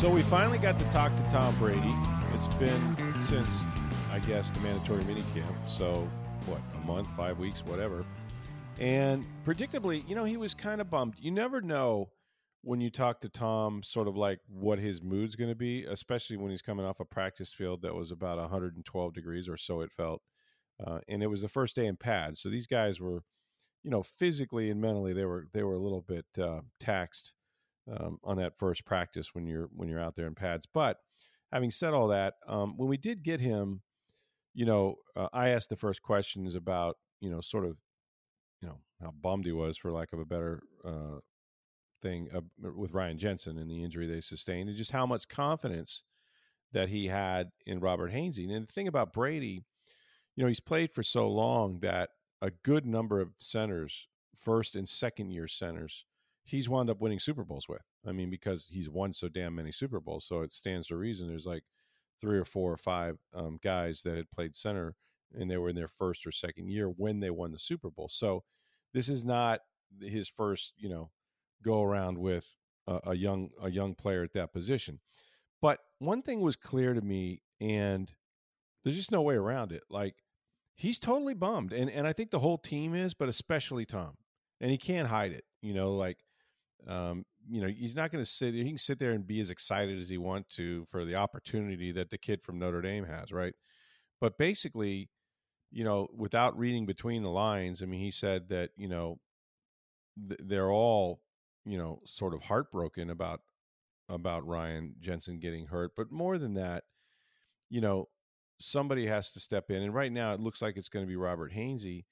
So we finally got to talk to Tom Brady. It's been since, I guess, the mandatory minicamp. So, what, a month, five weeks, whatever. And predictably, you know, he was kind of bummed. You never know when you talk to Tom, sort of like what his mood's going to be, especially when he's coming off a practice field that was about 112 degrees or so it felt. Uh, and it was the first day in pads. So these guys were, you know, physically and mentally, they were, they were a little bit uh, taxed um, on that first practice when you're when you're out there in pads. But having said all that, um, when we did get him, you know, uh, I asked the first questions about you know sort of you know how bummed he was for lack of a better uh, thing uh, with Ryan Jensen and the injury they sustained, and just how much confidence that he had in Robert Hainsey. And the thing about Brady, you know, he's played for so long that a good number of centers, first and second year centers, he's wound up winning Super Bowls with. I mean, because he's won so damn many Super Bowls, so it stands to reason. There's like three or four or five um, guys that had played center and they were in their first or second year when they won the Super Bowl. So this is not his first, you know, go around with a, a young a young player at that position. But one thing was clear to me, and there's just no way around it. Like he's totally bummed, and and I think the whole team is, but especially Tom, and he can't hide it. You know, like um, you know, he's not going to sit. He can sit there and be as excited as he wants to for the opportunity that the kid from Notre Dame has, right? But basically, you know, without reading between the lines, I mean, he said that you know th- they're all you know sort of heartbroken about about Ryan Jensen getting hurt, but more than that, you know, somebody has to step in, and right now it looks like it's going to be Robert Hainsey.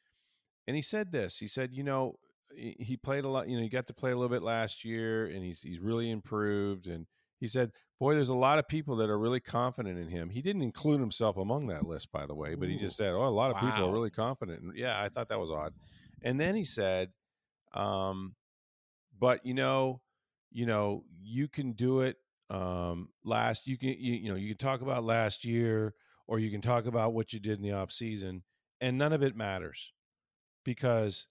And he said this. He said, you know, he played a lot. You know, he got to play a little bit last year, and he's he's really improved. And he said, "Boy, there's a lot of people that are really confident in him." He didn't include himself among that list, by the way, but he just said, "Oh, a lot of wow. people are really confident." And yeah, I thought that was odd. And then he said, um, "But you know, you know, you can do it. Um, last, you can, you, you know, you can talk about last year, or you can talk about what you did in the off season, and none of it matters because."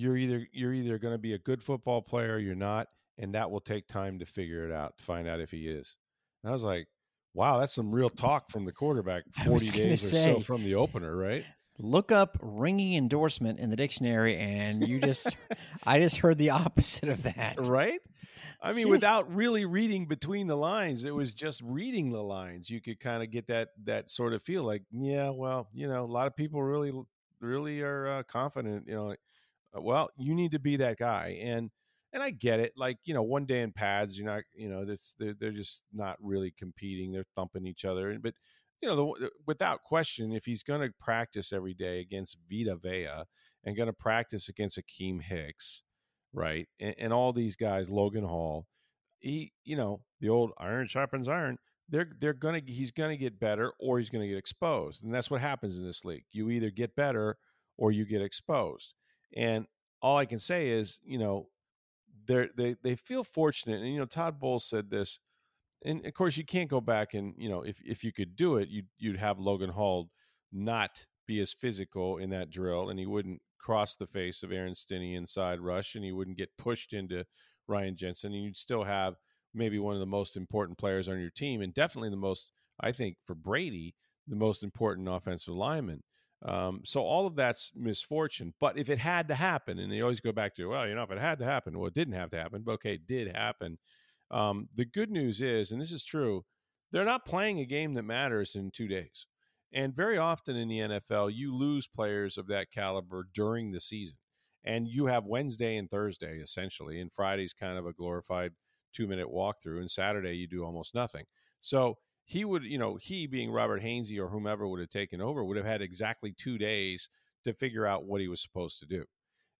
You're either you're either going to be a good football player or you're not and that will take time to figure it out to find out if he is. And i was like wow that's some real talk from the quarterback 40 days say, or so from the opener right? look up ringing endorsement in the dictionary and you just i just heard the opposite of that. Right? I mean without really reading between the lines it was just reading the lines. You could kind of get that that sort of feel like yeah well you know a lot of people really really are uh, confident you know uh, well, you need to be that guy. And and I get it. Like you know, one day in pads, you're not. You know, this they're they're just not really competing. They're thumping each other. But you know, the, uh, without question, if he's going to practice every day against Vita Vea and going to practice against Akiem Hicks, right, and, and all these guys, Logan Hall, he, you know, the old iron sharpens iron they're they're gonna he's gonna get better or he's gonna get exposed, and that's what happens in this league. You either get better or you get exposed. And all I can say is, you know, they they they feel fortunate. And you know, Todd Bowles said this, and of course, you can't go back and you know, if if you could do it, you'd you'd have Logan Hall not be as physical in that drill, and he wouldn't cross the face of Aaron Stinnie inside rush, and he wouldn't get pushed into Ryan Jensen, and you'd still have maybe one of the most important players on your team, and definitely the most, I think, for Brady, the most important offensive lineman. Um, so all of that's misfortune. But if it had to happen, and they always go back to, well, you know, if it had to happen, well, it didn't have to happen, but okay, it did happen. Um, the good news is, and this is true, they're not playing a game that matters in two days. And very often in the NFL, you lose players of that caliber during the season. And you have Wednesday and Thursday essentially, and Friday's kind of a glorified two minute walkthrough, and Saturday you do almost nothing. So he would, you know, he being Robert Hainsey or whomever would have taken over would have had exactly two days to figure out what he was supposed to do.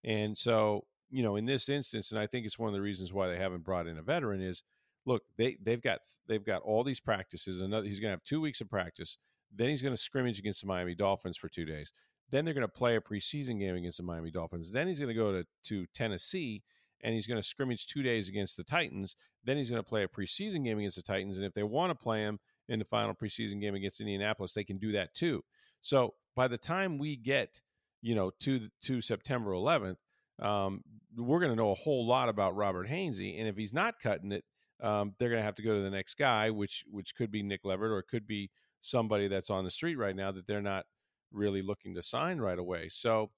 And so, you know, in this instance, and I think it's one of the reasons why they haven't brought in a veteran is look, they they've got they've got all these practices. Another he's gonna have two weeks of practice. Then he's gonna scrimmage against the Miami Dolphins for two days. Then they're gonna play a preseason game against the Miami Dolphins. Then he's gonna go to, to Tennessee and he's going to scrimmage two days against the Titans. Then he's going to play a preseason game against the Titans. And if they want to play him in the final preseason game against Indianapolis, they can do that too. So by the time we get, you know, to to September 11th, um, we're going to know a whole lot about Robert Hainsey. And if he's not cutting it, um, they're going to have to go to the next guy, which which could be Nick Leverett or it could be somebody that's on the street right now that they're not really looking to sign right away. So,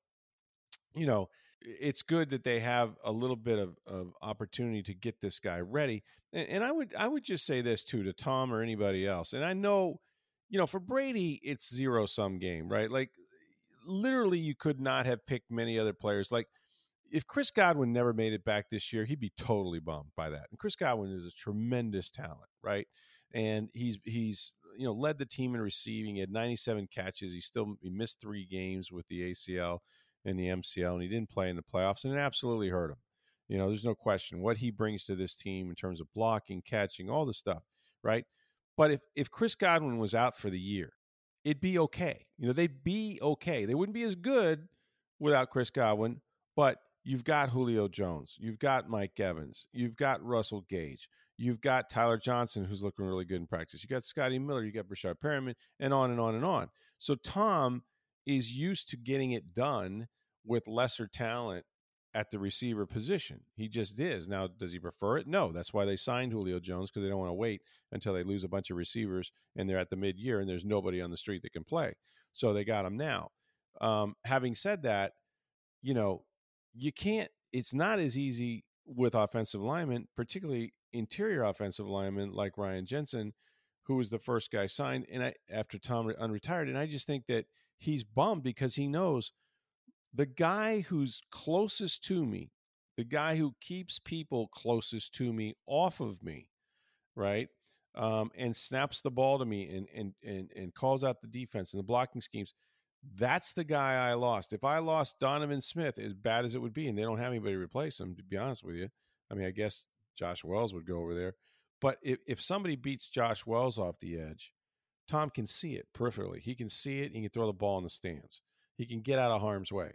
you know, it's good that they have a little bit of, of opportunity to get this guy ready. And, and I would I would just say this too to Tom or anybody else. And I know, you know, for Brady, it's zero sum game, right? Like literally, you could not have picked many other players. Like if Chris Godwin never made it back this year, he'd be totally bummed by that. And Chris Godwin is a tremendous talent, right? And he's he's you know led the team in receiving. He had 97 catches. He still he missed three games with the ACL and the MCL, and he didn't play in the playoffs, and it absolutely hurt him. You know, there's no question what he brings to this team in terms of blocking, catching, all the stuff, right? But if if Chris Godwin was out for the year, it'd be okay. You know, they'd be okay. They wouldn't be as good without Chris Godwin, but you've got Julio Jones, you've got Mike Evans, you've got Russell Gage, you've got Tyler Johnson, who's looking really good in practice. You got Scotty Miller, you got Breshad Perriman, and on and on and on. So Tom is used to getting it done with lesser talent at the receiver position. He just is. Now, does he prefer it? No. That's why they signed Julio Jones because they don't want to wait until they lose a bunch of receivers and they're at the mid year and there's nobody on the street that can play. So they got him now. Um, having said that, you know, you can't, it's not as easy with offensive linemen, particularly interior offensive linemen like Ryan Jensen, who was the first guy signed and I, after Tom unretired. And I just think that he's bummed because he knows the guy who's closest to me, the guy who keeps people closest to me off of me, right? Um, and snaps the ball to me and, and and and calls out the defense and the blocking schemes. That's the guy I lost. If I lost Donovan Smith, as bad as it would be, and they don't have anybody to replace him, to be honest with you, I mean, I guess Josh Wells would go over there. But if, if somebody beats Josh Wells off the edge, Tom can see it peripherally. He can see it. He can throw the ball in the stands. He can get out of harm's way.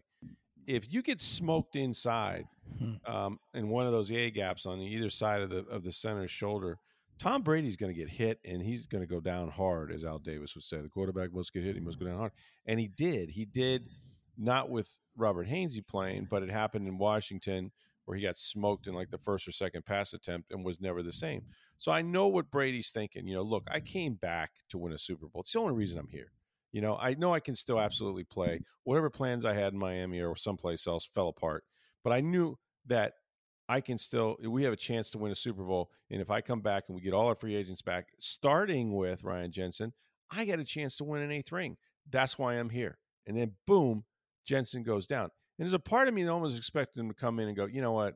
If you get smoked inside hmm. um, in one of those A gaps on either side of the of the center shoulder, Tom Brady's going to get hit and he's going to go down hard, as Al Davis would say. The quarterback must get hit. He must go down hard, and he did. He did not with Robert Hainsey playing, but it happened in Washington where he got smoked in like the first or second pass attempt and was never the same. So I know what Brady's thinking. You know, look, I came back to win a Super Bowl. It's the only reason I'm here. You know, I know I can still mm-hmm. absolutely play. Whatever plans I had in Miami or someplace else fell apart, but I knew that I can still eh, we have a chance to win a Super Bowl. And if I come back and we get all our free agents back, starting with Ryan Jensen, I get a chance to win an eighth ring. That's why I'm here. And then boom, Jensen goes down. And there's a part of me that almost expected him to come in and go, you know what?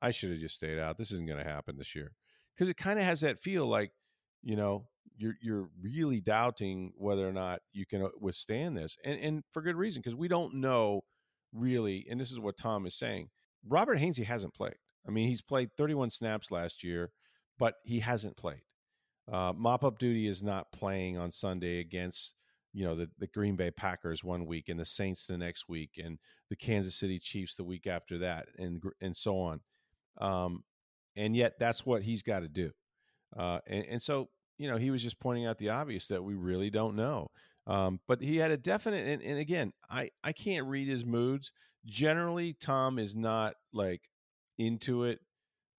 I should have just stayed out. This isn't going to happen this year because it kind of has that feel like you know you're you're really doubting whether or not you can uh, withstand this and and for good reason because we don't know really and this is what Tom is saying Robert Hainsey hasn't played. I mean he's played 31 snaps last year but he hasn't played. Uh, mop up duty is not playing on Sunday against you know the, the Green Bay Packers one week and the Saints the next week and the Kansas City Chiefs the week after that and and so on. Um, and yet that's what he's got to do. Uh, and, and, so, you know, he was just pointing out the obvious that we really don't know. Um, but he had a definite, and, and again, I, I can't read his moods. Generally, Tom is not like into it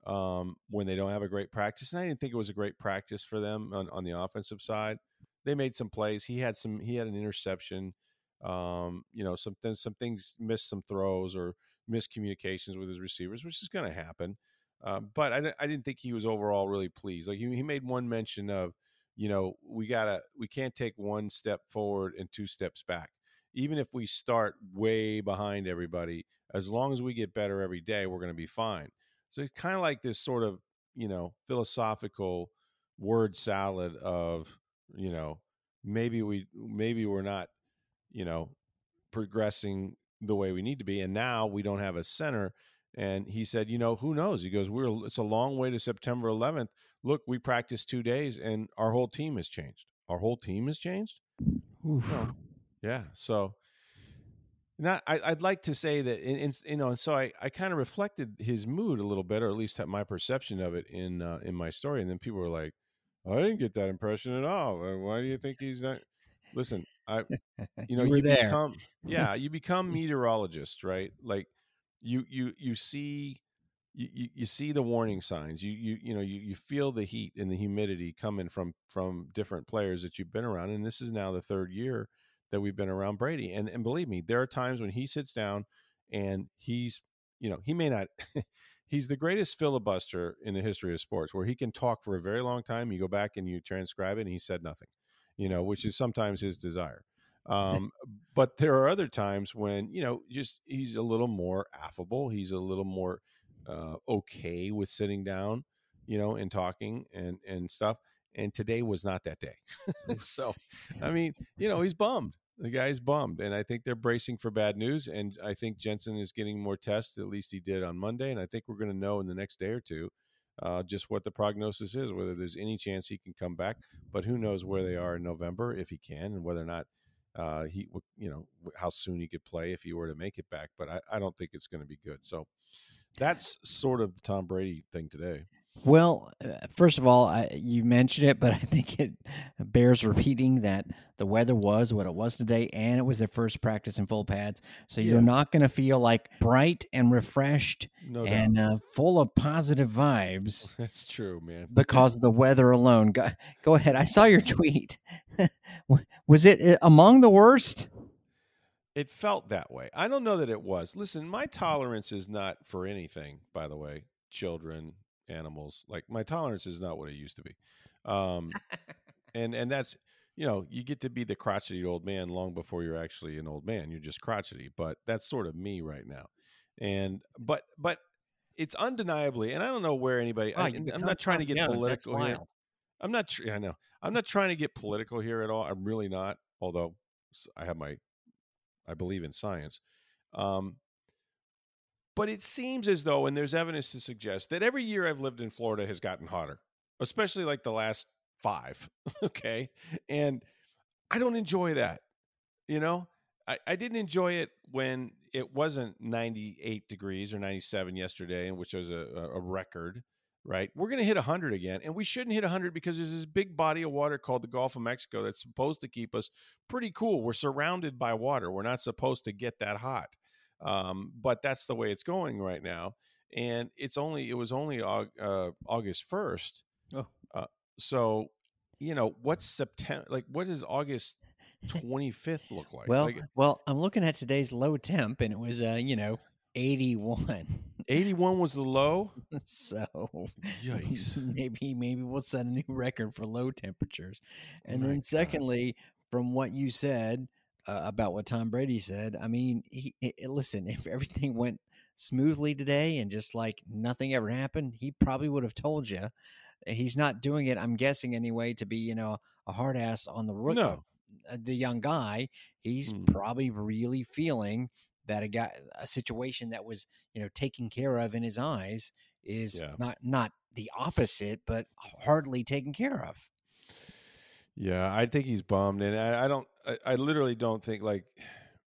um, when they don't have a great practice. And I didn't think it was a great practice for them on, on the offensive side. They made some plays. He had some. He had an interception. Um, you know, some some things missed some throws or miscommunications with his receivers, which is going to happen. Uh, but I, I didn't think he was overall really pleased. Like he, he made one mention of, you know, we gotta we can't take one step forward and two steps back. Even if we start way behind everybody, as long as we get better every day, we're going to be fine. So it's kind of like this sort of you know philosophical word salad of you know maybe we maybe we're not you know progressing the way we need to be. And now we don't have a center. And he said, you know, who knows? He goes, we're it's a long way to September 11th. Look, we practiced two days, and our whole team has changed. Our whole team has changed. Yeah. So, not I, would like to say that, in, in, you know, and so I, I kind of reflected his mood a little bit, or at least my perception of it in uh, in my story. And then people were like, I didn't get that impression at all. Why do you think he's not? Listen, I, you know, you, you there. become, yeah, you become meteorologist, right? Like you, you, you see, you, you see the warning signs. You, you, you know, you, you feel the heat and the humidity coming from from different players that you've been around. And this is now the third year that we've been around Brady. And and believe me, there are times when he sits down and he's, you know, he may not. he's the greatest filibuster in the history of sports where he can talk for a very long time you go back and you transcribe it and he said nothing you know which is sometimes his desire um, but there are other times when you know just he's a little more affable he's a little more uh, okay with sitting down you know and talking and and stuff and today was not that day. So i mean you know he's bummed the guy's bummed and i think they're bracing for bad news and i think jensen is getting more tests at least he did on monday and i think we're going to know in the next day or two uh, just what the prognosis is whether there's any chance he can come back but who knows where they are in november if he can and whether or not uh, he you know how soon he could play if he were to make it back but i, I don't think it's going to be good. So that's sort of the tom brady thing today well, uh, first of all, I, you mentioned it, but I think it bears repeating that the weather was what it was today, and it was their first practice in full pads. So yeah. you're not going to feel like bright and refreshed no and uh, full of positive vibes. That's true, man. Because of the weather alone. Go, go ahead. I saw your tweet. was it uh, among the worst? It felt that way. I don't know that it was. Listen, my tolerance is not for anything, by the way, children, animals. Like my tolerance is not what it used to be. Um, and and that's you know you get to be the crotchety old man long before you're actually an old man. You're just crotchety, but that's sort of me right now. And but but it's undeniably, and I don't know where anybody. I, am not trying to get political here. I'm not. Tr- I know. I'm not trying to get political here at all. I'm really not. Although I have my, I believe in science. Um, but it seems as though, and there's evidence to suggest that every year I've lived in Florida has gotten hotter, especially like the last five. okay. And I don't enjoy that. You know, I, I didn't enjoy it when it wasn't 98 degrees or 97 yesterday, which was a, a record, right? We're going to hit 100 again. And we shouldn't hit 100 because there's this big body of water called the Gulf of Mexico that's supposed to keep us pretty cool. We're surrounded by water. We're not supposed to get that hot. Um, but that's the way it's going right now. And it's only it was only uh, August first. Oh. Uh, so, you know, what's September? Like, what does August twenty fifth look like? Well, like, well, I'm looking at today's low temp, and it was, uh, you know, 81. 81 was the low. so, yikes. Maybe maybe we'll set a new record for low temperatures. And oh then, God. secondly, from what you said, uh, about what Tom Brady said. I mean, he, he, listen, if everything went smoothly today and just like nothing ever happened, he probably would have told you. He's not doing it, I'm guessing anyway, to be you know a hard ass on the rook, no. Uh, the young guy. He's mm. probably really feeling that a guy, a situation that was you know taken care of in his eyes is yeah. not not the opposite, but hardly taken care of. Yeah, I think he's bummed, and I, I don't. I, I, literally don't think like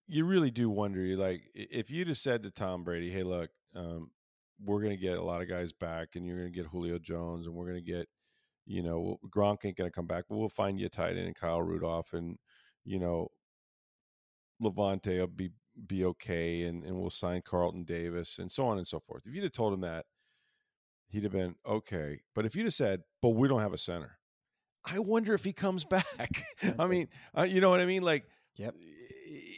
you really do wonder. Like if you just said to Tom Brady, "Hey, look, um, we're going to get a lot of guys back, and you're going to get Julio Jones, and we're going to get, you know, Gronk ain't going to come back, but we'll find you a tight end and Kyle Rudolph, and you know, Lavonte will be be okay, and and we'll sign Carlton Davis, and so on and so forth." If you'd have told him that, he'd have been okay. But if you'd have said, "But we don't have a center," I wonder if he comes back. I mean, uh, you know what I mean? Like, yep.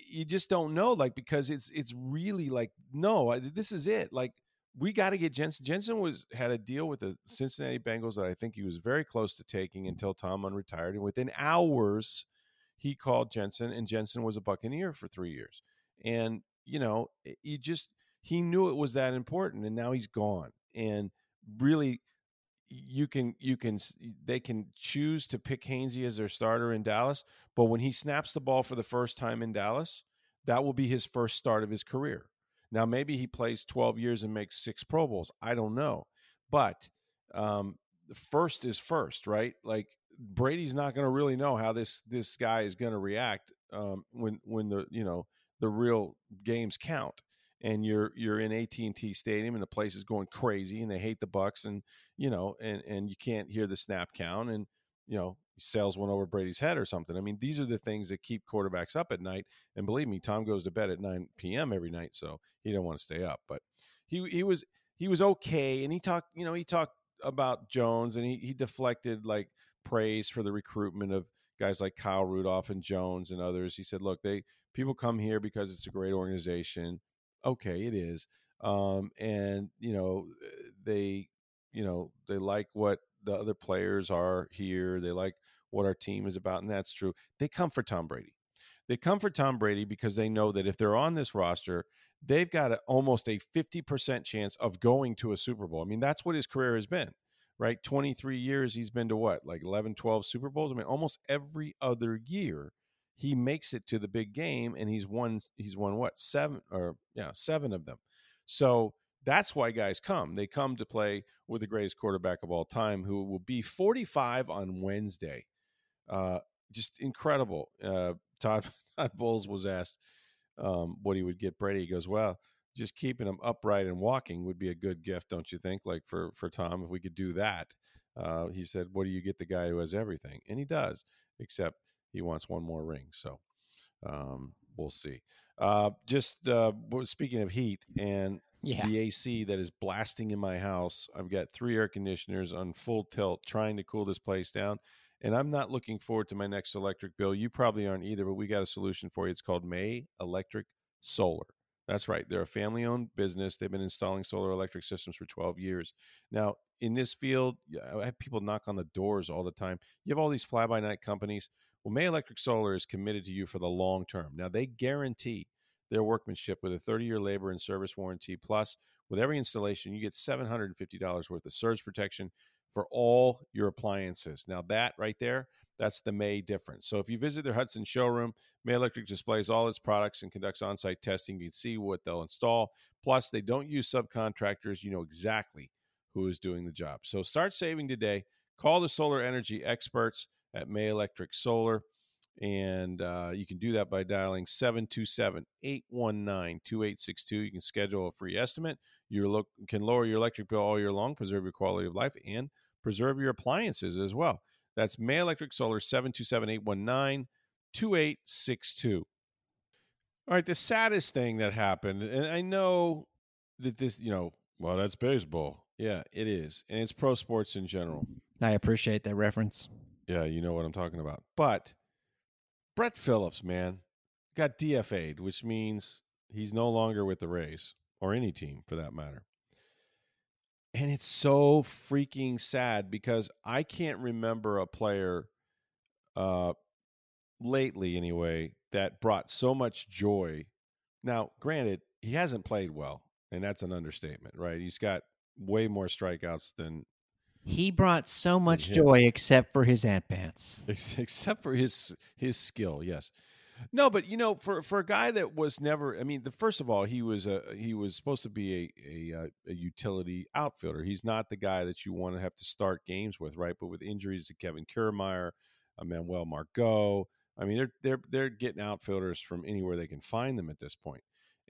You just don't know, like, because it's it's really like, no, this is it. Like, we got to get Jensen. Jensen was had a deal with the Cincinnati Bengals that I think he was very close to taking until Tom unretired, and within hours, he called Jensen, and Jensen was a Buccaneer for three years. And you know, he just he knew it was that important, and now he's gone. And really, you can you can they can choose to pick Hainsey as their starter in Dallas, but when he snaps the ball for the first time in Dallas, that will be his first start of his career. Now, maybe he plays 12 years and makes six Pro Bowls. I don't know. But um, first is first, right? Like Brady's not going to really know how this this guy is going to react um, when when the you know the real games count and you're you're in AT&T Stadium and the place is going crazy and they hate the Bucs and you know and and you can't hear the snap count and you know sales went over Brady's head or something. I mean, these are the things that keep quarterbacks up at night. And believe me, Tom goes to bed at 9 p.m. every night, so he don't want to stay up. But he he was he was okay, and he talked you know he talked about Jones and he he deflected like praise for the recruitment of guys like Kyle Rudolph and Jones and others. He said, look, they people come here because it's a great organization. Okay, it is. Um, and you know, they you know, they like what the other players are here. They like what our team is about, and that's true. They come for Tom Brady. They come for Tom Brady because they know that if they're on this roster, they've got a, almost a 50% chance of going to a Super Bowl. I mean, that's what his career has been, right? 23 years, he's been to what, like 11, 12 Super Bowls? I mean, almost every other year he makes it to the big game and he's won he's won what seven or yeah seven of them. So that's why guys come. They come to play with the greatest quarterback of all time who will be 45 on wednesday. Uh, just incredible. Uh, todd, todd bowles was asked um, what he would get brady. He goes well just keeping him upright and walking would be a good gift don't you think? Like for for tom if we could do that. Uh, he said what do you get the guy who has everything? And he does except he wants one more ring. So um, we'll see. Uh, just uh, speaking of heat and yeah. the AC that is blasting in my house, I've got three air conditioners on full tilt trying to cool this place down. And I'm not looking forward to my next electric bill. You probably aren't either, but we got a solution for you. It's called May Electric Solar. That's right. They're a family owned business. They've been installing solar electric systems for 12 years. Now, in this field, I have people knock on the doors all the time. You have all these fly by night companies well, May Electric Solar is committed to you for the long term. Now, they guarantee their workmanship with a 30 year labor and service warranty. Plus, with every installation, you get $750 worth of surge protection for all your appliances. Now, that right there, that's the May difference. So, if you visit their Hudson showroom, May Electric displays all its products and conducts on site testing. You can see what they'll install. Plus, they don't use subcontractors. You know exactly who is doing the job. So, start saving today. Call the solar energy experts at May Electric Solar. And uh, you can do that by dialing 727 819 2862. You can schedule a free estimate. You look, can lower your electric bill all year long, preserve your quality of life, and preserve your appliances as well. That's May Electric Solar 727 819 2862. All right, the saddest thing that happened, and I know that this, you know, well, that's baseball. Yeah, it is. And it's pro sports in general. I appreciate that reference. Yeah, you know what I'm talking about. But Brett Phillips, man, got DFA'd, which means he's no longer with the Rays or any team for that matter. And it's so freaking sad because I can't remember a player uh lately anyway that brought so much joy. Now, granted, he hasn't played well, and that's an understatement, right? He's got way more strikeouts than he brought so much joy, except for his ant pants. Except for his his skill, yes. No, but you know, for for a guy that was never, I mean, the first of all, he was a he was supposed to be a a, uh, a utility outfielder. He's not the guy that you want to have to start games with, right? But with injuries to Kevin Kiermaier, Manuel Margot, I mean, they're they're they're getting outfielders from anywhere they can find them at this point.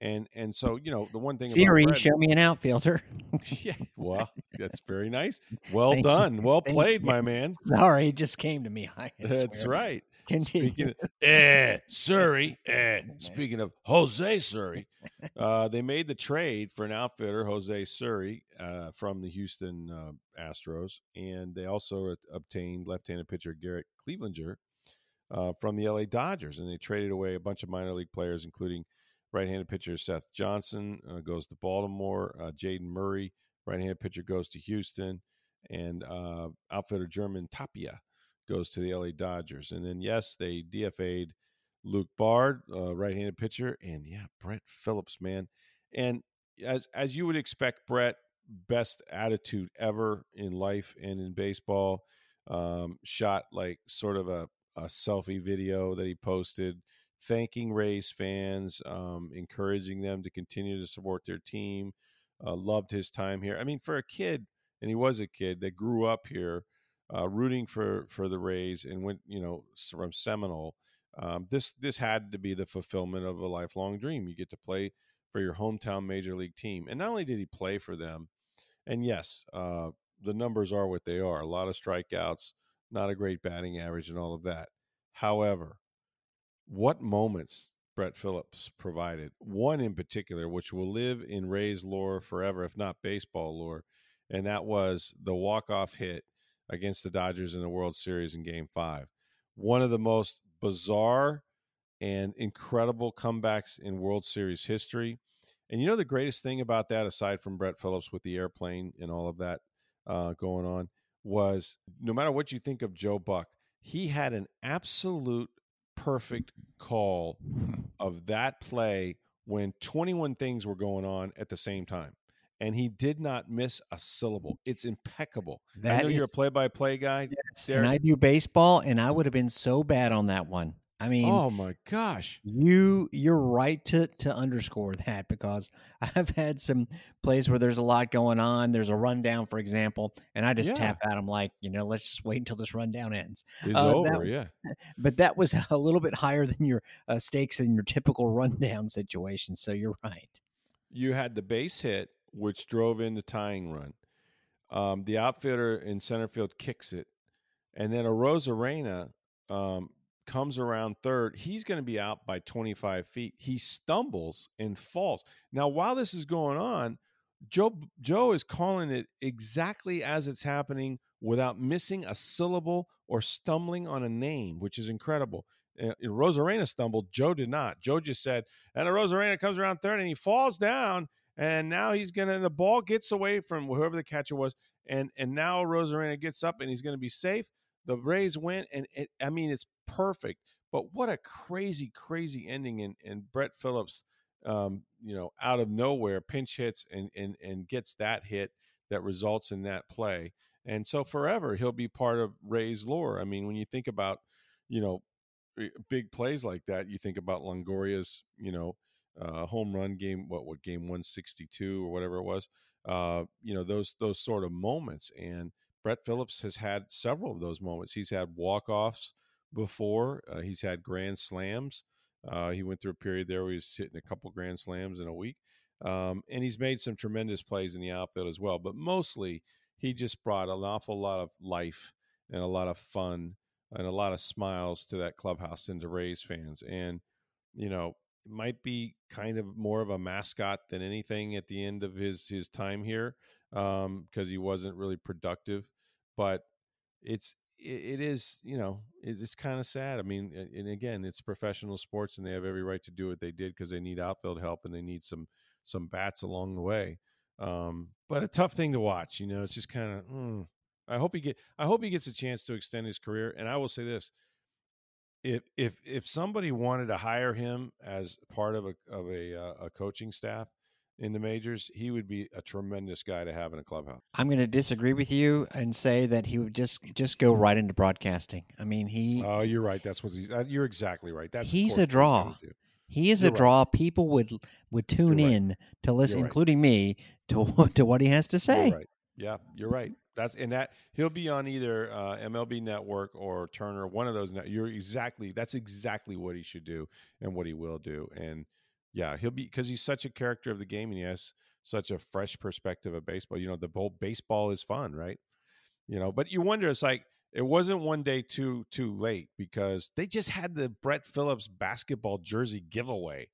And and so you know the one thing Siri, show me an outfielder. yeah, well, that's very nice. Well done, you. well Thank played, you. my man. Sorry, it just came to me. I that's right. Continue. Speaking of, eh, Siri. Eh, speaking of Jose Siri, uh, they made the trade for an outfitter, Jose Siri, uh, from the Houston uh, Astros, and they also obtained left-handed pitcher Garrett Cleavinger uh, from the LA Dodgers, and they traded away a bunch of minor league players, including right-handed pitcher Seth Johnson uh, goes to Baltimore. Uh, Jayden Murray, right-handed pitcher, goes to Houston, and uh, outfitter German Tapia goes to the LA Dodgers. And then yes, they DFA'd Luke Bard, uh, right-handed pitcher, and yeah, Brett Phillips, man. And as as you would expect, Brett, best attitude ever in life and in baseball. Um, shot like sort of a, a selfie video that he posted thanking Rays fans, um, encouraging them to continue to support their team. Uh, loved his time here. I mean, for a kid, and he was a kid that grew up here, uh, rooting for for the Rays and went, you know, from Seminole. Um, this this had to be the fulfillment of a lifelong dream. You get to play for your hometown major league team, and not only did he play for them, and yes, uh, the numbers are what they are. A lot of strikeouts, not a great batting average, and all of that. However, what moments Brett Phillips provided. One in particular, which will live in Ray's lore forever, if not baseball lore, and that was the walk-off hit against the Dodgers in the World Series in Game Five. One of the most bizarre and incredible comebacks in World Series history. And you know the greatest thing about that, aside from Brett Phillips with the airplane and all of that uh, going on, was no matter what you think of Joe Buck, he had an absolute perfect call hmm. of that play when 21 things were going on at the same time. And he did not miss a syllable. It's impeccable. That I know is, you're a play-by-play guy, yes, and I do baseball, and I would have been so bad on that one. I mean, oh my gosh, you you're right to to underscore that because I've had some plays where there's a lot going on. There's a rundown, for example, and I just yeah. tap at them like, you know, let's just wait until this rundown ends. It's uh, over, that, yeah. But that was a little bit higher than your uh, stakes in your typical rundown situation. So you're right. You had the base hit, which drove in the tying run. Um, the outfielder in center field kicks it, and then a Arozarena um, comes around third, he's going to be out by 25 feet. He stumbles and falls. Now, while this is going on, Joe Joe is calling it exactly as it's happening without missing a syllable or stumbling on a name, which is incredible. Uh, Arozarena stumbled. Joe did not. Joe just said, and Rosarena comes around third and he falls down. And now he's gonna the ball gets away from whoever the catcher was, and and now Rosarena gets up and he's gonna be safe the Rays win, and it, I mean it's perfect. But what a crazy, crazy ending! And and Brett Phillips, um, you know, out of nowhere, pinch hits and and and gets that hit that results in that play. And so forever he'll be part of Ray's lore. I mean, when you think about, you know, big plays like that, you think about Longoria's, you know, uh, home run game. What what game one sixty two or whatever it was. Uh, you know those those sort of moments and Brett Phillips has had several of those moments. He's had walk offs before. Uh, he's had grand slams. Uh, he went through a period there where he was hitting a couple grand slams in a week, um, and he's made some tremendous plays in the outfield as well. But mostly, he just brought an awful lot of life and a lot of fun and a lot of smiles to that clubhouse and to Rays fans. And you know, might be kind of more of a mascot than anything at the end of his his time here because um, he wasn't really productive. But it's it, is you know it's, it's kind of sad. I mean, and again, it's professional sports, and they have every right to do what they did because they need outfield help and they need some some bats along the way. Um, but a tough thing to watch. You know, it's just kind of. Mm, I hope he get. I hope he gets a chance to extend his career. And I will say this: if if if somebody wanted to hire him as part of a of a uh, a coaching staff, in the majors, he would be a tremendous guy to have in a clubhouse. I'm going to disagree with you and say that he would just just go right into broadcasting. I mean, he. Oh, you're right. That's what he's. Uh, you're exactly right. That's he's a draw. He is you're a draw. Right. People would would tune right. in to listen, right. including me, to to what he has to say. right. Yeah, you're right. That's and that he'll be on either uh, MLB Network or Turner, one of those. You're exactly. That's exactly what he should do and what he will do. And yeah, he'll be because he's such a character of the game and he has such a fresh perspective of baseball. You know, the whole baseball is fun, right? You know, but you wonder, it's like it wasn't one day too too late because they just had the Brett Phillips basketball jersey giveaway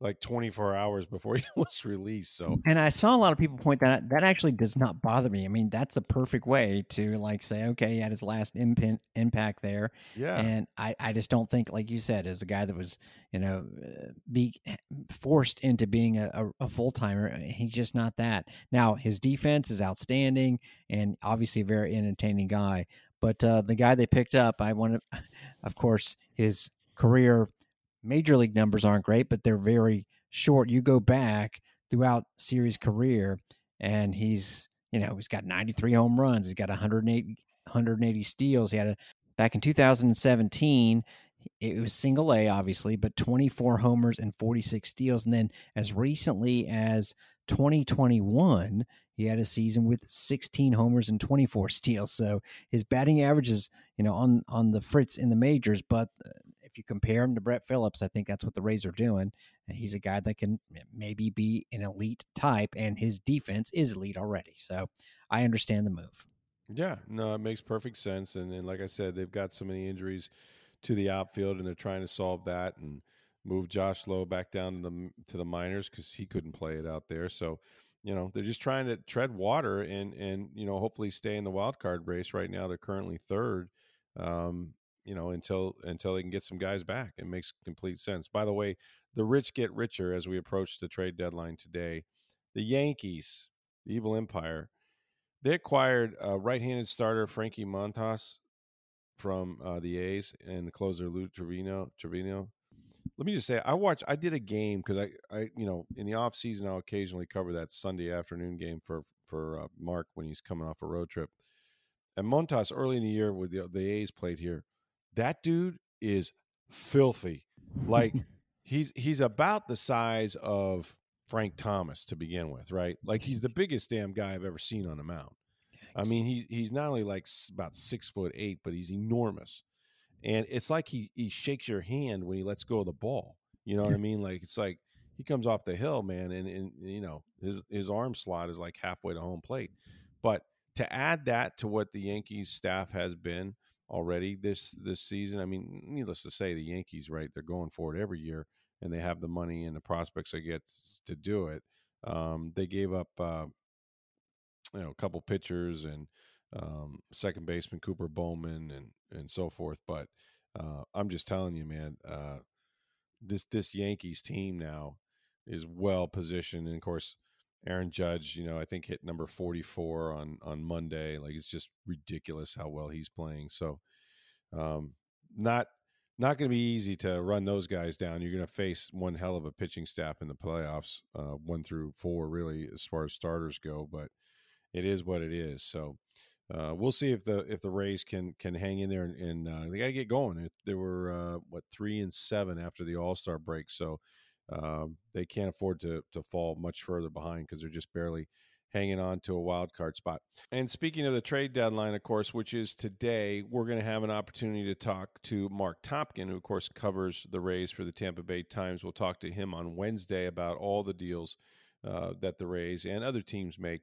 like 24 hours before he was released. So, and I saw a lot of people point that out. That actually does not bother me. I mean, that's the perfect way to like say, okay, he had his last imp- impact there. Yeah. And I, I just don't think, like you said, as a guy that was, you know, uh, be forced into being a, a, a full timer, uh, he's just not that. Now, his defense is outstanding and obviously a very entertaining guy. But uh, the guy they picked up, I want to, of course, his career major league numbers aren't great, but they're very short. You go back throughout Siri's career, and he's you know he's got 93 home runs. He's got 180 180 steals. He had a back in 2017. it was single A, obviously, but 24 homers and 46 steals. And then as recently as 2021, he had a season with 16 homers and 24 steals. So his batting average is, you know, on on the fritz in the majors. But uh, if you compare him to Brett Phillips, I think that's what the Rays are doing. He's a guy that can maybe be an elite type, and his defense is elite already. So I understand the move. Yeah, no, it makes perfect sense. And, and like I said, they've got so many injuries to the outfield, and they're trying to solve that and move Josh Lowe back down to the to the minors because he couldn't play it out there. So, you know, they're just trying to tread water and and you know hopefully stay in the wild card race. Right now, they're currently third. Um, you know, until until they can get some guys back, it makes complete sense. By the way, the rich get richer as we approach the trade deadline today. The Yankees, the evil empire, they acquired a right-handed starter Frankie Montas from uh, the A's and the closer Lou Trivino. Trevino. Let me just say, I watched. I did a game because I, I, you know, in the off season, I'll occasionally cover that Sunday afternoon game for for uh, Mark when he's coming off a road trip. And Montas early in the year with the the A's played here. That dude is filthy. Like he's he's about the size of Frank Thomas to begin with, right? Like he's the biggest damn guy I've ever seen on a mound. I mean, he's he's not only like about six foot eight, but he's enormous, and it's like he he shakes your hand when he lets go of the ball. You know what I mean? Like it's like he comes off the hill, man, and and you know his his arm slot is like halfway to home plate. But to add that to what the Yankees staff has been already this this season, I mean, needless to say, the Yankees, right? They're going for it every year, and they have the money and the prospects they get to do it. Um, they gave up uh, you know a couple pitchers and um, second baseman Cooper Bowman and and so forth. But uh, I'm just telling you, man, uh, this this Yankees team now is well positioned, and of course. Aaron Judge, you know, I think hit number 44 on on Monday. Like it's just ridiculous how well he's playing. So, um, not not going to be easy to run those guys down. You're going to face one hell of a pitching staff in the playoffs, uh, one through four, really, as far as starters go. But it is what it is. So uh, we'll see if the if the Rays can can hang in there and, and uh, they got to get going. They were uh, what three and seven after the All Star break, so um, they can't afford to to fall much further behind because they're just barely hanging on to a wild card spot. And speaking of the trade deadline, of course, which is today, we're going to have an opportunity to talk to Mark Topkin, who of course covers the Rays for the Tampa Bay Times. We'll talk to him on Wednesday about all the deals uh, that the Rays and other teams make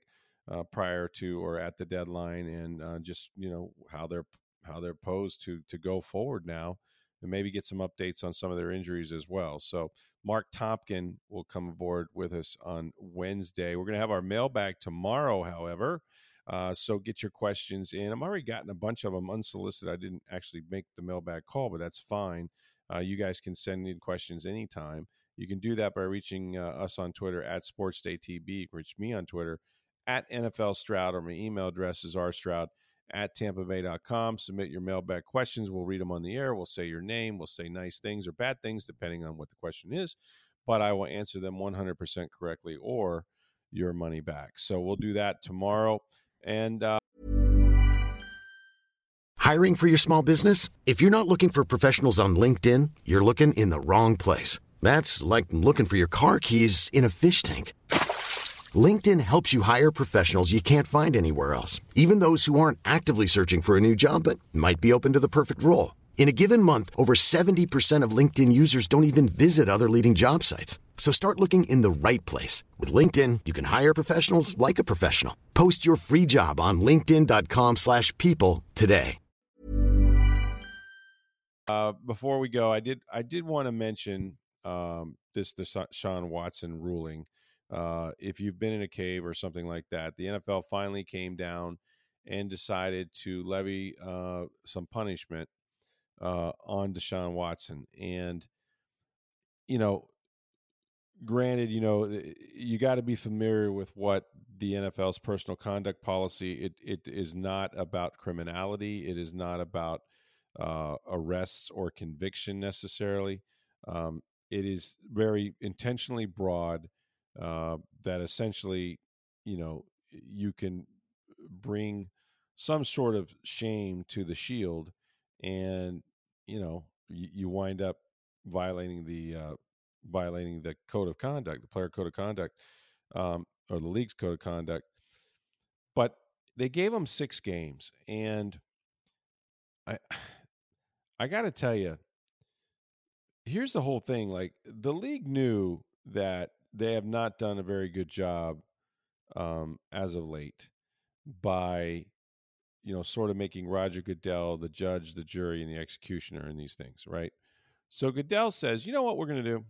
uh, prior to or at the deadline, and uh, just you know how they're how they're posed to to go forward now, and maybe get some updates on some of their injuries as well. So Mark Topkin will come aboard with us on Wednesday. We're going to have our mailbag tomorrow, however. Uh, so get your questions in. I've already gotten a bunch of them unsolicited. I didn't actually make the mailbag call, but that's fine. Uh, you guys can send in questions anytime. You can do that by reaching uh, us on Twitter at SportsDayTB. Reach me on Twitter at NFL Stroud, or my email address is rstroud at tampabay.com. Submit your mailbag questions. We'll read them on the air. We'll say your name. We'll say nice things or bad things, depending on what the question is. But I will answer them 100% correctly or your money back. So we'll do that tomorrow. And, uh, hiring for your small business? If you're not looking for professionals on LinkedIn, you're looking in the wrong place. That's like looking for your car keys in a fish tank. LinkedIn helps you hire professionals you can't find anywhere else, even those who aren't actively searching for a new job but might be open to the perfect role. In a given month, over 70% of LinkedIn users don't even visit other leading job sites. So start looking in the right place. With LinkedIn, you can hire professionals like a professional. Post your free job on linkedin.com slash people today. Uh, before we go, I did I did want to mention um, this the Sean Watson ruling. Uh, if you've been in a cave or something like that, the NFL finally came down and decided to levy uh, some punishment uh, on Deshaun Watson. And, you know, granted, you know, you got to be familiar with what the NFL's personal conduct policy. It it is not about criminality. It is not about uh, arrests or conviction necessarily. Um, it is very intentionally broad uh, that essentially, you know, you can bring some sort of shame to the shield, and you know, you, you wind up violating the uh, violating the code of conduct, the player code of conduct, um, or the league's code of conduct. But they gave him six games, and I I got to tell you, here's the whole thing. Like the league knew that they have not done a very good job um, as of late by you know sort of making Roger Goodell the judge, the jury, and the executioner in these things, right? So Goodell says, you know what we're going to do?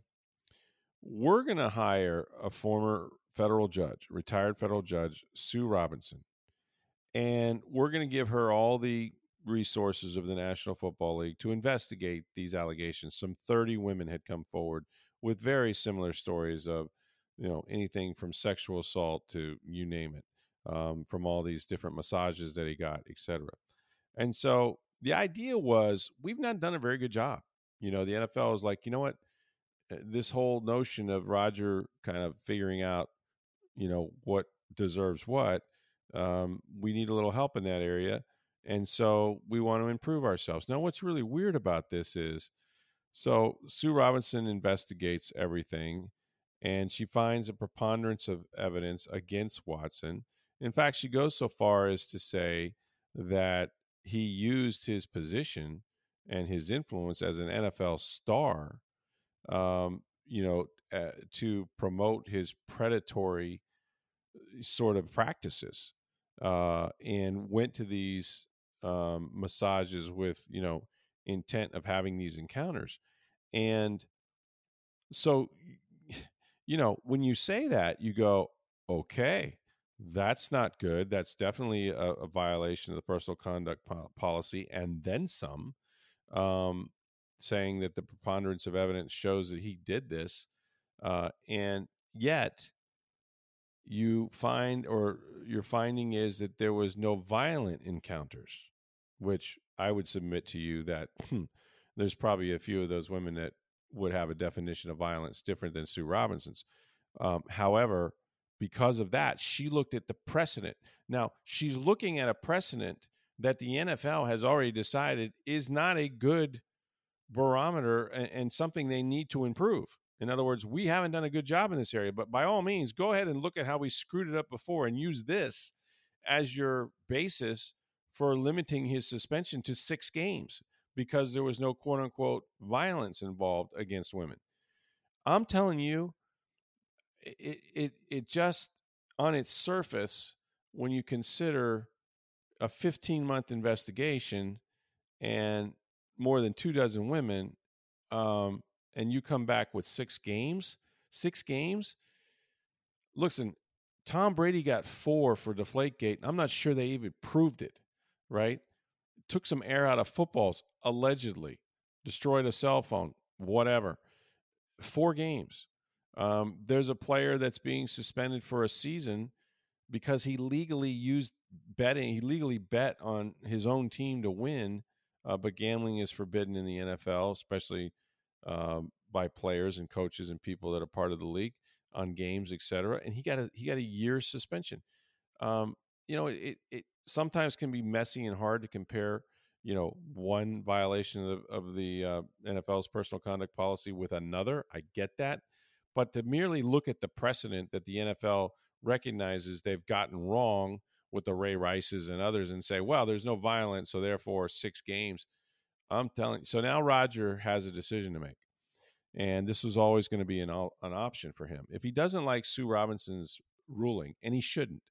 We're going to hire a former federal judge, retired federal judge, Sue Robinson, and we're going to give her all the resources of the National Football League to investigate these allegations. Some 30 women had come forward with very similar stories of, you know, anything from sexual assault to you name it, um, from all these different massages that he got, etc. And so the idea was we've not done a very good job. You know, the NFL is like, you know what, uh, this whole notion of Roger kind of figuring out, you know, what deserves what. Um, we need a little help in that area. And so we want to improve ourselves. Now, what's really weird about this is so Sue Robinson investigates everything and she finds a preponderance of evidence against Watson. In fact, she goes so far as to say that he used his position and his influence as an NFL star, um, you know, uh, to promote his predatory uh, sort of practices, uh, and went to these um, massages with you know intent of having these encounters and so you know when you say that you go okay that's not good that's definitely a, a violation of the personal conduct po- policy and then some um, saying that the preponderance of evidence shows that he did this uh, and yet you find or your finding is that there was no violent encounters which I would submit to you that hmm, there's probably a few of those women that would have a definition of violence different than Sue Robinson's. Um, however, because of that, she looked at the precedent. Now, she's looking at a precedent that the NFL has already decided is not a good barometer and, and, something they need to improve. In other words, we haven't done a good job in this area, but by all means, go ahead and look at how we screwed it up before and use this as your basis for limiting his suspension to six games because there was no quote unquote violence involved against women. I'm telling you, it it it just on its surface, when you consider a 15 month investigation and more than two dozen women, um, and you come back with six games, six games. Listen, Tom Brady got four for Deflategate. I'm not sure they even proved it right? Took some air out of footballs, allegedly, destroyed a cell phone, whatever. Four games. Um, there's a player that's being suspended for a season because he legally used betting. He legally bet on his own team to win, uh, but gambling is forbidden in the NFL, especially um, by players and coaches and people that are part of the league on games, etc. And he got a he got a year suspension. Um, you know, it, it sometimes can be messy and hard to compare, you know, one violation of, of the uh, NFL's personal conduct policy with another. I get that. But to merely look at the precedent that the NFL recognizes they've gotten wrong with the Ray Rices and others and say, well, there's no violence, so therefore six games. I'm telling you. So now Roger has a decision to make. And this was always going to be an, an option for him. If he doesn't like Sue Robinson's ruling, and he shouldn't,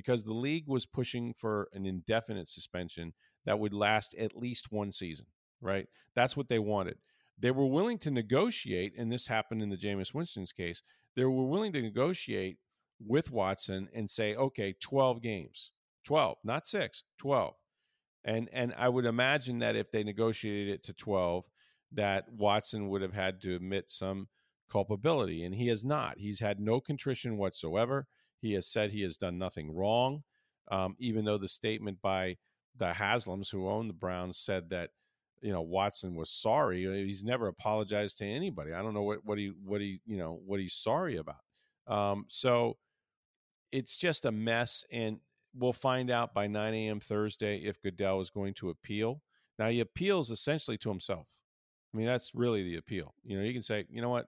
because the league was pushing for an indefinite suspension that would last at least one season, right? That's what they wanted. They were willing to negotiate, and this happened in the Jameis Winston's case. They were willing to negotiate with Watson and say, okay, 12 games, 12, not six, 12. And, and I would imagine that if they negotiated it to 12, that Watson would have had to admit some culpability, and he has not. He's had no contrition whatsoever. He has said he has done nothing wrong, um, even though the statement by the Haslams, who own the Browns, said that you know Watson was sorry. Uh, he's never apologized to anybody. I don't know what what he what he you know what he's sorry about. Um, so it's just a mess, and we'll find out by 9 a.m. Thursday if Goodell is going to appeal. Now he appeals essentially to himself. I mean, that's really the appeal. You know, you can say, you know what,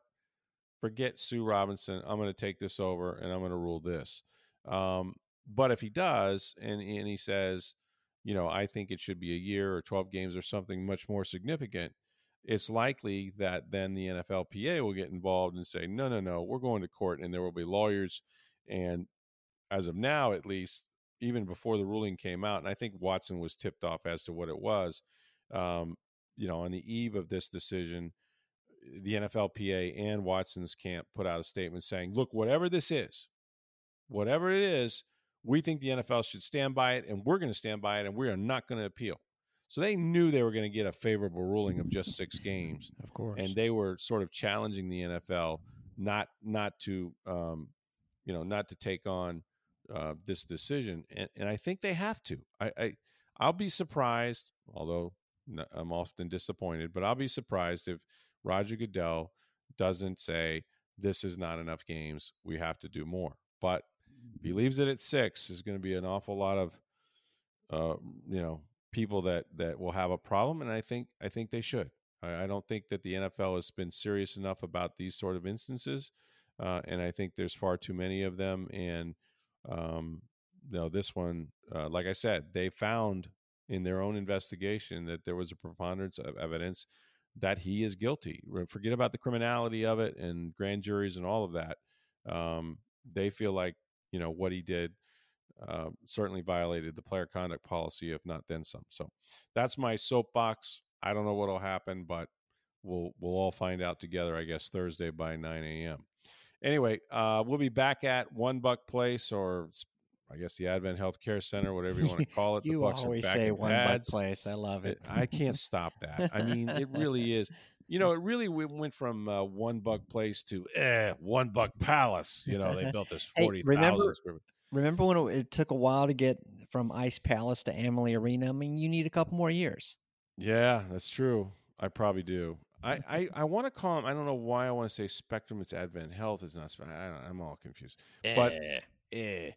forget Sue Robinson. I'm going to take this over and I'm going to rule this. Um, but if he does, and and he says, you know, I think it should be a year or 12 games or something much more significant, it's likely that then the NFLPA will get involved and say, no, no, no, we're going to court, and there will be lawyers. And as of now, at least, even before the ruling came out, and I think Watson was tipped off as to what it was. Um, you know, on the eve of this decision, the NFLPA and Watson's camp put out a statement saying, look, whatever this is, whatever it is, we think the NFL should stand by it, and we're going to stand by it, and we are not going to appeal. So they knew they were going to get a favorable ruling of just six games, of course, and they were sort of challenging the NFL not not to um, you know not to take on uh, this decision, and, and I think they have to. I, I I'll be surprised, although I'm often disappointed, but I'll be surprised if Roger Goodell doesn't say this is not enough games. We have to do more. But if he leaves it at six, there's going to be an awful lot of, uh, you know, people that that will have a problem, and I think I think they should. I, I don't think that the NFL has been serious enough about these sort of instances, uh, and I think there's far too many of them. And um, you know, this one, uh, like I said, they found in their own investigation that there was a preponderance of evidence that he is guilty. Forget about the criminality of it and grand juries and all of that. Um, they feel like you know what he did uh, certainly violated the player conduct policy, if not then some. So that's my soapbox. I don't know what'll happen, but we'll we'll all find out together. I guess Thursday by 9 a.m. Anyway, uh, we'll be back at One Buc Place, or I guess the Advent Healthcare Center, whatever you want to call it. you the Bucs always say One Buc Place. I love it. I can't stop that. I mean, it really is you know, it really went from uh, one buck place to eh, one buck palace. You know, they built this forty thousand hey, remember when it, it, took a while to get from Ice Palace to Amalie Arena? I mean, you need a couple more years. Yeah, that's true. I probably do. I, I, I want to call them. I don't know why I want to say Spectrum. It's Advent Health. It's not. I am all confused. Eh. But eh,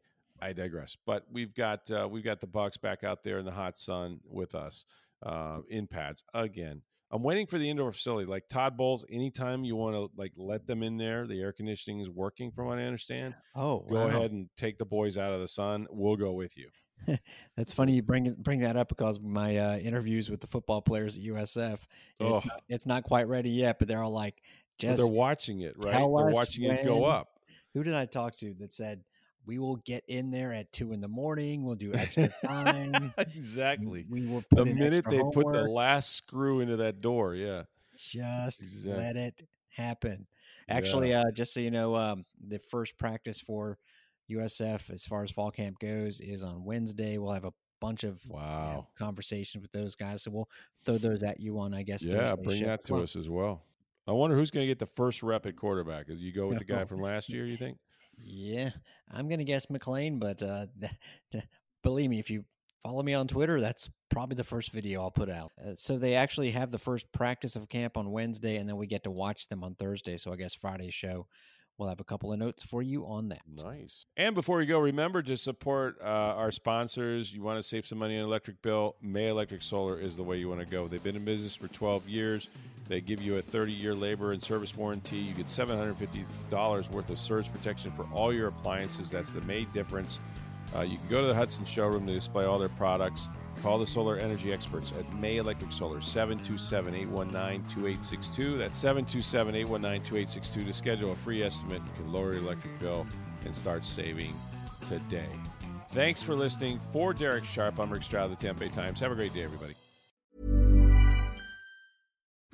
I digress. But we've got uh, we've got the Bucs back out there in the hot sun with us uh, in pads again. I'm waiting for the indoor facility. Like Todd Bowles, anytime you want to like let them in there, the air conditioning is working from what I understand. Oh, go wow. ahead and take the boys out of the sun. We'll go with you. That's funny you bring bring that up because my uh, interviews with the football players at USF, oh. it's, it's, not quite ready yet, but they're all like, just they're watching it, right? They're watching it go up. Who did I talk to that said we will get in there at two in the morning. We'll do extra time. exactly. We will put the minute they homework. put the last screw into that door. Yeah. Just exactly. let it happen. Actually, yeah. uh, just so you know, um, the first practice for USF as far as fall camp goes is on Wednesday. We'll have a bunch of wow you know, conversations with those guys. So we'll throw those at you on, I guess. Yeah, Thursday bring that to well. us as well. I wonder who's going to get the first rep at quarterback. As you go with the guy from last year, you think? Yeah, I'm going to guess McClain, but uh, believe me, if you follow me on Twitter, that's probably the first video I'll put out. Uh, so they actually have the first practice of camp on Wednesday, and then we get to watch them on Thursday. So I guess Friday's show we'll have a couple of notes for you on that. Nice. And before we go, remember to support uh, our sponsors. You want to save some money on electric bill? May Electric Solar is the way you want to go. They've been in business for 12 years. They give you a 30 year labor and service warranty. You get $750 worth of surge protection for all your appliances. That's the May difference. Uh, you can go to the Hudson showroom to display all their products. Call the solar energy experts at May Electric Solar, 727 819 2862. That's 727 819 2862 to schedule a free estimate. You can lower your electric bill and start saving today. Thanks for listening. For Derek Sharp, I'm Rick Stroud of the Tampa Bay Times. Have a great day, everybody.